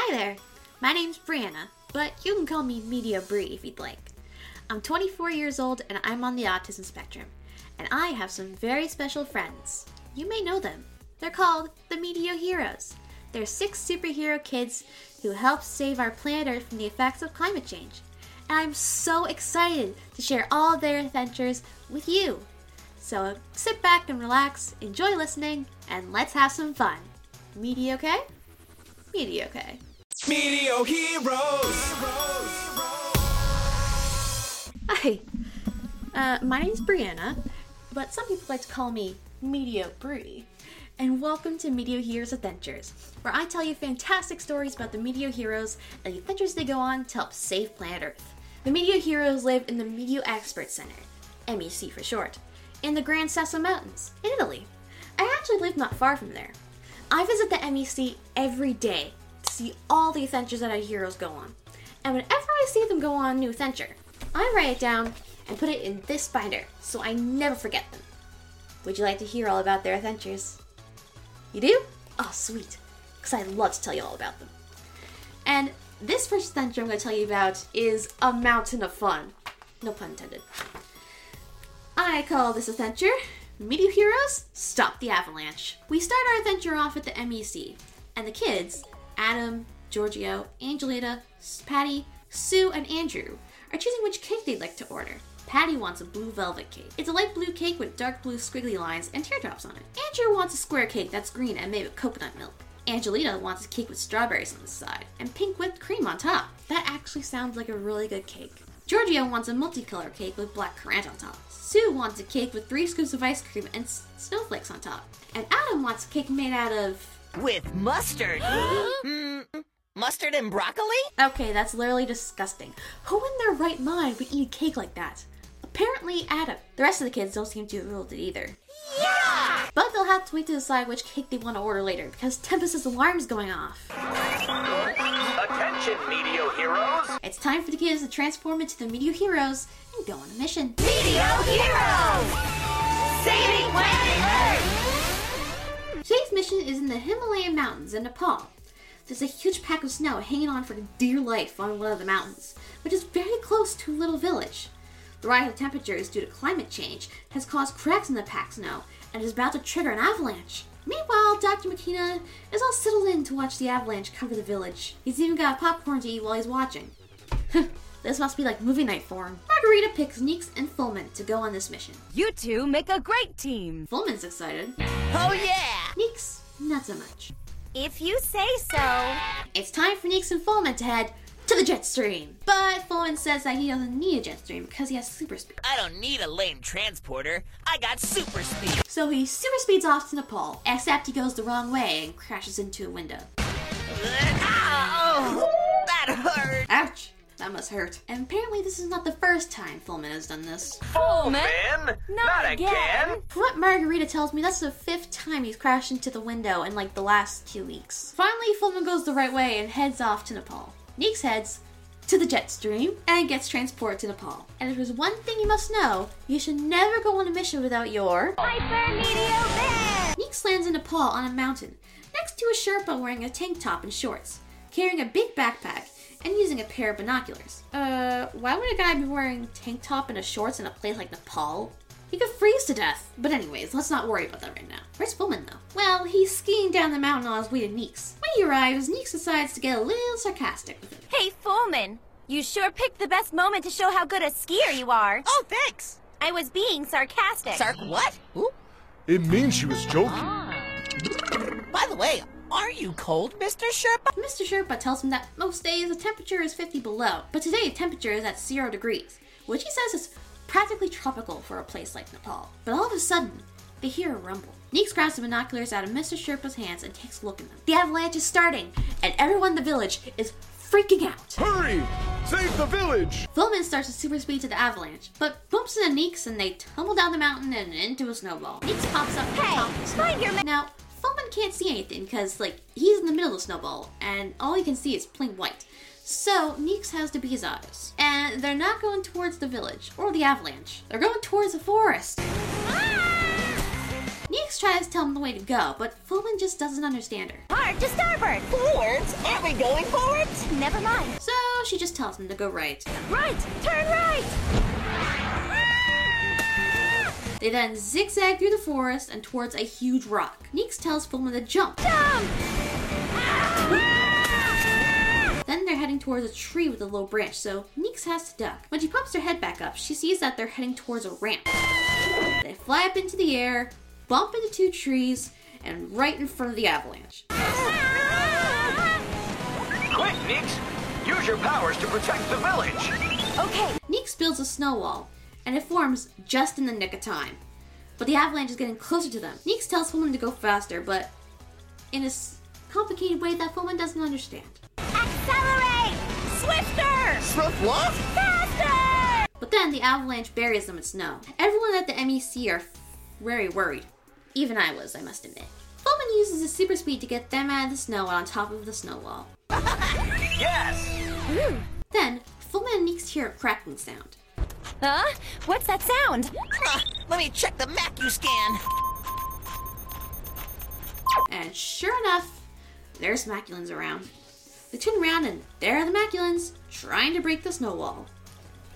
Hi there. My name's Brianna, but you can call me Media Bree if you'd like. I'm 24 years old and I'm on the autism spectrum, and I have some very special friends. You may know them. They're called the MeteoHeroes. They're six superhero kids who help save our planet Earth from the effects of climate change. And I'm so excited to share all their adventures with you. So sit back and relax, enjoy listening, and let's have some fun. Media okay? Media okay. MeteoHeroes. Hi. Uh, my name's Brianna, but some people like to call me Medio Bree. And welcome to MeteoHeroes Adventures, where I tell you fantastic stories about the MeteoHeroes and the adventures they go on to help save planet Earth. The MeteoHeroes live in the Meteo Expert Center, MEC for short, in the Gran Sasso Mountains, in Italy. I actually live not far from there. I visit the MEC every day see all the adventures that our heroes go on. And whenever I see them go on a new adventure, I write it down and put it in this binder so I never forget them. Would you like to hear all about their adventures? You do? Oh, sweet. Because I'd love to tell you all about them. And this first adventure I'm going to tell you about is a mountain of fun. No pun intended. I call this adventure MeteoHeroes Stop the Avalanche. We start our adventure off at the MEC, and the kids, Adam, Giorgio, Angelita, Patty, Sue, and Andrew, are choosing which cake they'd like to order. Patty wants a blue velvet cake. It's a light blue cake with dark blue squiggly lines and teardrops on it. Andrew wants a square cake that's green and made with coconut milk. Angelita wants a cake with strawberries on the side and pink whipped cream on top. That actually sounds like a really good cake. Giorgio wants a multicolor cake with black currant on top. Sue wants a cake with three scoops of ice cream and s- snowflakes on top. And Adam wants a cake made out of. With mustard. Hmm, mustard and broccoli? Okay, that's literally disgusting. Who in their right mind would eat a cake like that? Apparently, Adam. The rest of the kids don't seem to thrilled with it either. Yeah! But they'll have to wait to decide which cake they want to order later because Tempest's alarm's going off. Attention, MeteoHeroes! It's time for the kids to transform into the MeteoHeroes and go on a mission. Meteor Heroes! Saving planet Earth! Today's mission is in the Himalayan mountains in Nepal. There's a huge pack of snow hanging on for dear life on one of the mountains, which is very close to a little village. The rise of temperatures due to climate change has caused cracks in the pack snow and is about to trigger an avalanche. Meanwhile, Dr. Makina is all settled in to watch the avalanche cover the village. He's even got popcorn to eat while he's watching. this must be like movie night for him. Margarita picks Neeks and Fulmen to go on this mission. You two make a great team. Fulmen's excited. Oh yeah! Neeks, not so much. If you say so. It's time for Neeks and Fulmen to head to the jet stream. But Fulmen says that he doesn't need a jet stream because he has super speed. I don't need a lame transporter. I got super speed. So he super speeds off to Nepal, except he goes the wrong way and crashes into a window. Ow! That hurt! Ouch! That must hurt. And apparently this is not the first time Fulmen has done this. Fulmen? Not, again. From what Margarita tells me, that's the fifth time he's crashed into the window in like the last two weeks. Finally, Fulmen goes the right way and heads off to Nepal. Neeks heads to the jet stream and gets transported to Nepal. And if there's one thing you must know, you should never go on a mission without your Hyper Meteor Man! Neeks lands in Nepal on a mountain, next to a Sherpa wearing a tank top and shorts, carrying a big backpack, and using a pair of binoculars. Uh, why would a guy be wearing tank top and a shorts in a place like Nepal? He could freeze to death. But anyways, let's not worry about that right now. Where's Fulmen though? Well, he's skiing down the mountain on his way to Neeks. When he arrives, Neeks decides to get a little sarcastic with him. Hey, Fulmen. You sure picked the best moment to show how good a skier you are. Oh, thanks! I was being sarcastic. Sark, what? Ooh. It means she was joking. By the way, are you cold, Mr. Sherpa? Mr. Sherpa tells him that most days the temperature is 50 below, but today the temperature is at 0 degrees, which he says is practically tropical for a place like Nepal. But all of a sudden, they hear a rumble. Neeks grabs the binoculars out of Mr. Sherpa's hands and takes a look at them. The avalanche is starting, and everyone in the village is freaking out. Hurry! Save the village! Fulmen starts at super speed to the avalanche, but bumps into Neeks and they tumble down the mountain and into a snowball. Neeks pops up Hey, the top of the mind your snowball. Now, Fulmen can't see anything because, like, he's in the middle of the snowball and all he can see is plain white. So, Neeks has to be his eyes. And they're not going towards the village or the avalanche. They're going towards the forest. Ah! Neeks tries to tell him the way to go, but Fulmen just doesn't understand her. Hard to starboard. Forwards? Are we going forwards? Never mind. So she just tells him to go right. Right, turn right. They then zigzag through the forest and towards a huge rock. Neeks tells Fulmen to jump. Jump! Then they're heading towards a tree with a low branch, so Neeks has to duck. When she pops her head back up, she sees that they're heading towards a ramp. They fly up into the air, bump into two trees, and right in front of the avalanche. Quick, Neeks! Use your powers to protect the village! Okay, Neeks builds a snow wall, and it forms just in the nick of time. But the avalanche is getting closer to them. Neeks tells Fulmen to go faster, but in a complicated way that Fulmen doesn't understand. accelerate! Swifter! Swift what? Faster! But then the avalanche buries them in snow. Everyone at the MEC are very worried. Even I was, I must admit. Fulmen uses his super speed to get them out of the snow and on top of the snow wall. Yes! Then, Fulmen and Neeks hear a cracking sound. Huh? What's that sound? Huh, let me check the Macu scan. And sure enough, there's Maculans around. They turn around and there are the Maculans, trying to break the snow wall.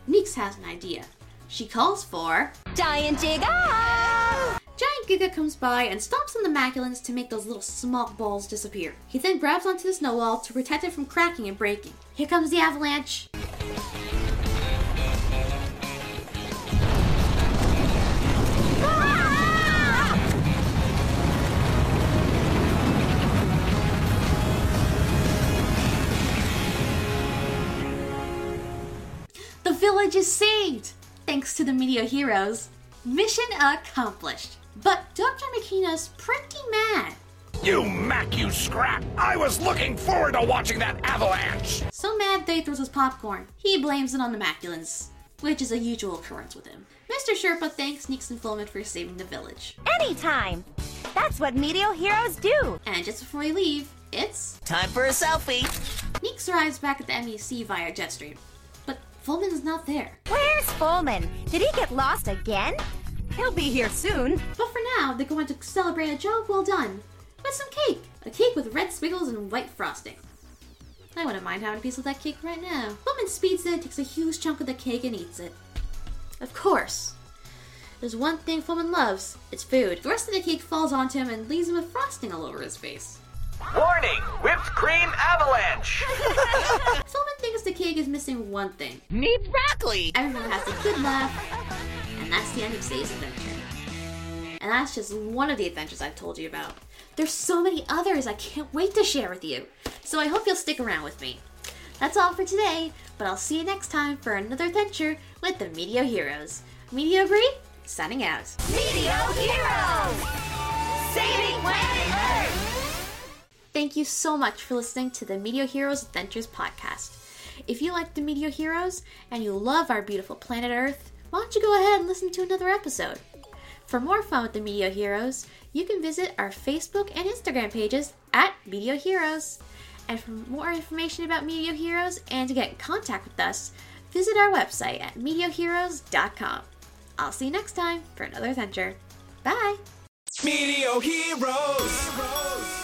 Neeks has an idea. She calls for Giant Giga! Giant Giga comes by and stomps on the Maculans to make those little small balls disappear. He then grabs onto the snow wall to protect it from cracking and breaking. Here comes the avalanche. The village is saved! Thanks to the MeteoHeroes. Mission accomplished. But Dr. Makina's pretty mad. You Mac, you scrap! I was looking forward to watching that avalanche! So mad that he throws his popcorn. He blames it on the Maculans, which is a usual occurrence with him. Mr. Sherpa thanks Neeks and Fulmen for saving the village. Anytime! That's what MeteoHeroes do! And just before we leave, it's Time for a selfie. Neeks arrives back at the MEC via Jetstream. Fulmen's not there. Where's Fulmen? Did he get lost again? He'll be here soon. But for now, they're going to celebrate a job well done with some cake. A cake with red squiggles and white frosting. I wouldn't mind having a piece of that cake right now. Fulmen speeds in, takes a huge chunk of the cake, and eats it. Of course. There's one thing Fulmen loves it's food. The rest of the cake falls onto him and leaves him with frosting all over his face. Warning! Whipped cream avalanche! Fulmen thinks the cake is missing one thing. Need broccoli. Everyone has a good laugh, and that's the end of today's adventure. And that's just one of the adventures I've told you about. There's so many others I can't wait to share with you. So I hope you'll stick around with me. That's all for today, but I'll see you next time for another adventure with the MeteoHeroes. Meteor Bree, signing out. Meteor Heroes! Saving planet Earth! Thank you so much for listening to the MeteoHeroes Adventures podcast. If you like the MeteoHeroes and you love our beautiful planet Earth, why don't you go ahead and listen to another episode? For more fun with the MeteoHeroes, you can visit our Facebook and Instagram pages at MeteoHeroes. And for more information about MeteoHeroes and to get in contact with us, visit our website at meteoheroes.com. I'll see you next time for another adventure. Bye! MeteoHeroes! We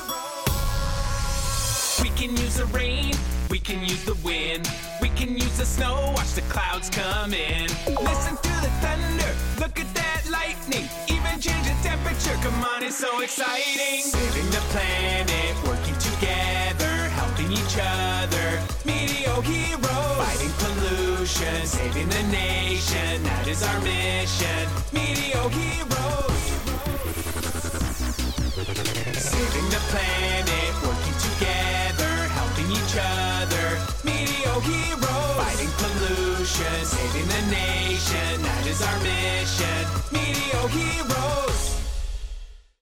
can use the rain, we can use the wind, we can use the snow, watch the clouds come in. Listen to the thunder, look at that lightning, even change the temperature, come on, it's so exciting. Saving the planet, working together, helping each other. MeteoHeroes! Fighting pollution, saving the nation, that is our mission. MeteoHeroes! Pollution, saving the nation, that is our mission. MeteoHeroes.